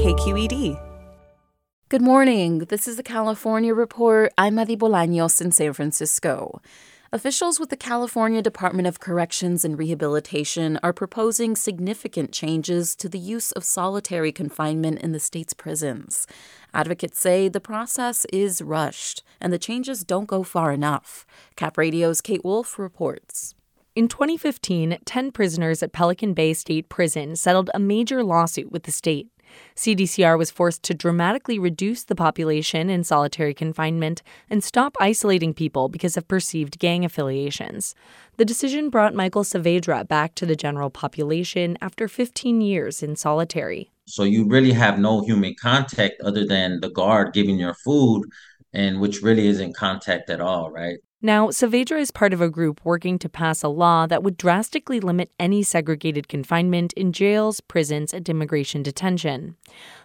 KQED. Good morning. This is the California Report. I'm Madi Bolaños in San Francisco. Officials with the California Department of Corrections and Rehabilitation are proposing significant changes to the use of solitary confinement in the state's prisons. Advocates say the process is rushed and the changes don't go far enough. CapRadio's Kate Wolffe reports. In 2015, 10 prisoners at Pelican Bay State Prison settled a major lawsuit with the state. CDCR was forced to dramatically reduce the population in solitary confinement and stop isolating people because of perceived gang affiliations. The decision brought Michael Saavedra back to the general population after 15 years in solitary. So you really have no human contact other than the guard giving your food and which really isn't contact at all, right? Now, Saavedra is part of a group working to pass a law that would drastically limit any segregated confinement in jails, prisons, and immigration detention.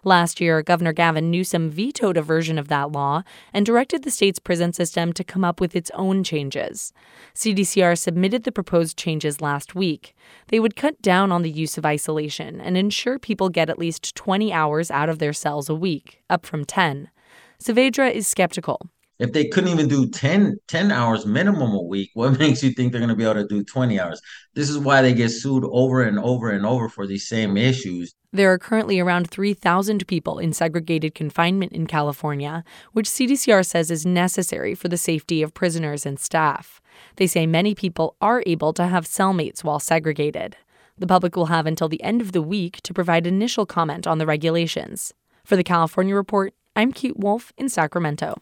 Last year, Governor Gavin Newsom vetoed a version of that law and directed the state's prison system to come up with its own changes. CDCR submitted the proposed changes last week. They would cut down on the use of isolation and ensure people get at least 20 hours out of their cells a week, up from 10. Saavedra is skeptical if they couldn't even do 10, 10 hours minimum a week, what makes you think they're going to be able to do 20 hours? This is why they get sued over and over and over for these same issues. There are currently around 3,000 people in segregated confinement in California, which CDCR says is necessary for the safety of prisoners and staff. They say many people are able to have cellmates while segregated. The public will have until the end of the week to provide initial comment on the regulations. For the California Report, I'm Kate Wolffe in Sacramento.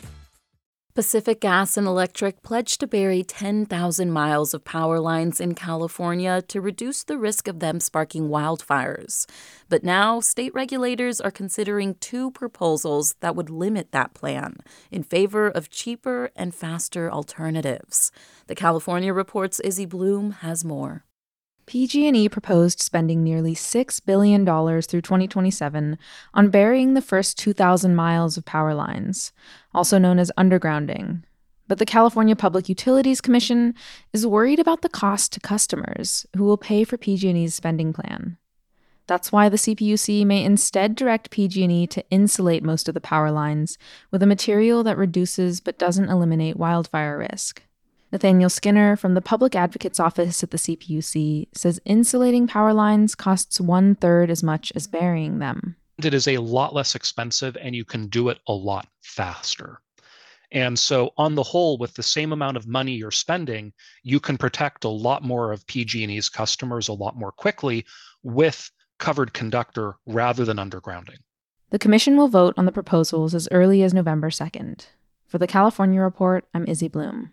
Pacific Gas and Electric pledged to bury 10,000 miles of power lines in California to reduce the risk of them sparking wildfires. But now, state regulators are considering two proposals that would limit that plan in favor of cheaper and faster alternatives. The California Report's Izzy Bloom has more. PG&E proposed spending nearly $6 billion through 2027 on burying the first 2,000 miles of power lines, also known as undergrounding. But the California Public Utilities Commission is worried about the cost to customers who will pay for PG&E's spending plan. That's why the CPUC may instead direct PG&E to insulate most of the power lines with a material that reduces but doesn't eliminate wildfire risk. Nathaniel Skinner from the Public Advocate's Office at the CPUC says insulating power lines costs one third as much as burying them. It is a lot less expensive and you can do it a lot faster. And so on the whole, with the same amount of money you're spending, you can protect a lot more of PG&E's customers a lot more quickly with covered conductor rather than undergrounding. The Commission will vote on the proposals as early as November 2nd. For the California Report, I'm Izzy Bloom.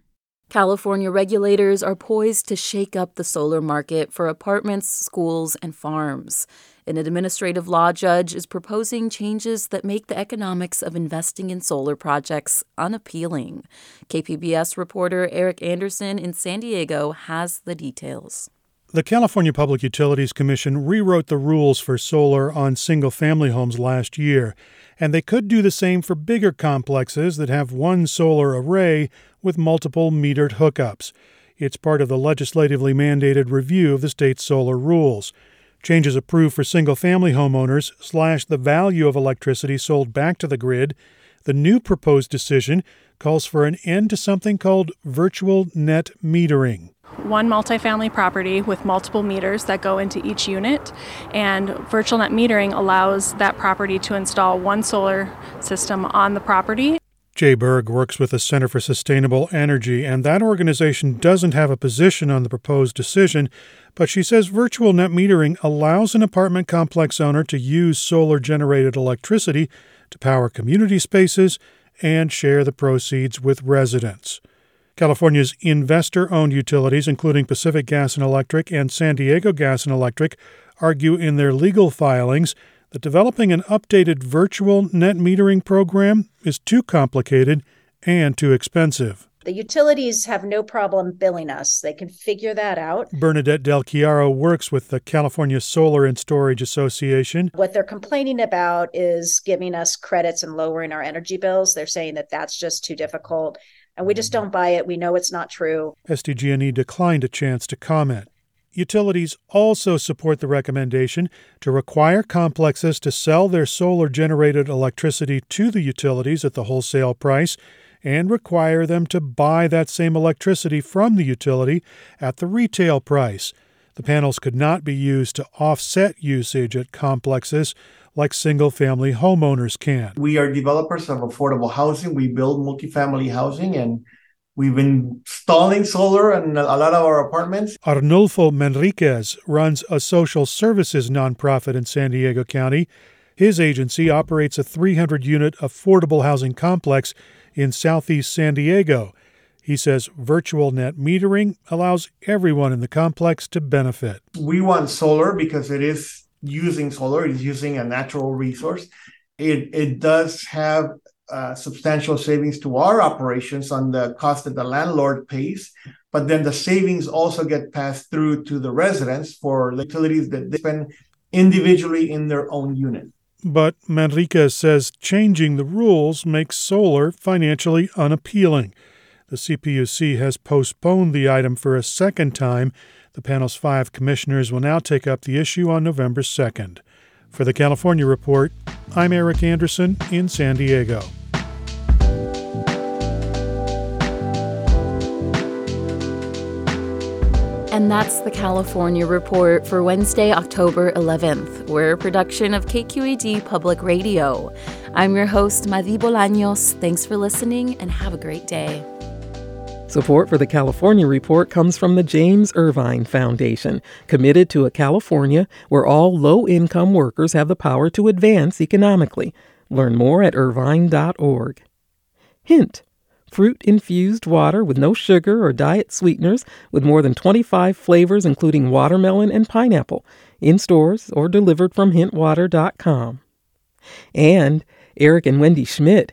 California regulators are poised to shake up the solar market for apartments, schools, and farms. An administrative law judge is proposing changes that make the economics of investing in solar projects unappealing. KPBS reporter Erik Anderson in San Diego has the details. The California Public Utilities Commission rewrote the rules for solar on single family homes last year, and they could do the same for bigger complexes that have one solar array with multiple metered hookups. It's part of the legislatively mandated review of the state's solar rules. Changes approved for single family homeowners slash the value of electricity sold back to the grid. The new proposed decision calls for an end to something called virtual net metering one multifamily property with multiple meters that go into each unit. And virtual net metering allows that property to install one solar system on the property. Jay Berg works with the Center for Sustainable Energy, and that organization doesn't have a position on the proposed decision, but she says virtual net metering allows an apartment complex owner to use solar generated electricity to power community spaces and share the proceeds with residents. California's investor owned utilities, including Pacific Gas and Electric and San Diego Gas and Electric, argue in their legal filings that developing an updated virtual net metering program is too complicated and too expensive. The utilities have no problem billing us. They can figure that out. Bernadette Del Chiaro works with the California Solar and Storage Association. What they're complaining about is giving us credits and lowering our energy bills. They're saying that that's just too difficult. And we just don't buy it. We know it's not true. SDG&E declined a chance to comment. Utilities also support the recommendation to require complexes to sell their solar generated electricity to the utilities at the wholesale price and require them to buy that same electricity from the utility at the retail price. The panels could not be used to offset usage at complexes like single family homeowners can. We are developers of affordable housing. We build multifamily housing and We've been installing solar in a lot of our apartments. Arnulfo Manriquez runs a social services nonprofit in San Diego County. His agency operates a 300 unit affordable housing complex in southeast San Diego. He says virtual net metering allows everyone in the complex to benefit. We want solar because it is using solar, it is using a natural resource. It, it does have uh, substantial savings to our operations on the cost that the landlord pays, but then the savings also get passed through to the residents for utilities that they spend individually in their own unit. But Manriquez says changing the rules makes solar financially unappealing. The CPUC has postponed the item for a second time. The panel's five commissioners will now take up the issue on November 2nd. For the California Report, I'm Erik Anderson in San Diego. And that's the California Report for Wednesday, October 11th. We're a production of KQED Public Radio. I'm your host, Madi Bolaños. Thanks for listening and have a great day. Support for the California Report comes from the James Irvine Foundation, committed to a California where all low income workers have the power to advance economically. Learn more at irvine.org. Hint fruit infused water with no sugar or diet sweeteners, with more than 25 flavors, including watermelon and pineapple, in stores or delivered from hintwater.com. And Eric and Wendy Schmidt,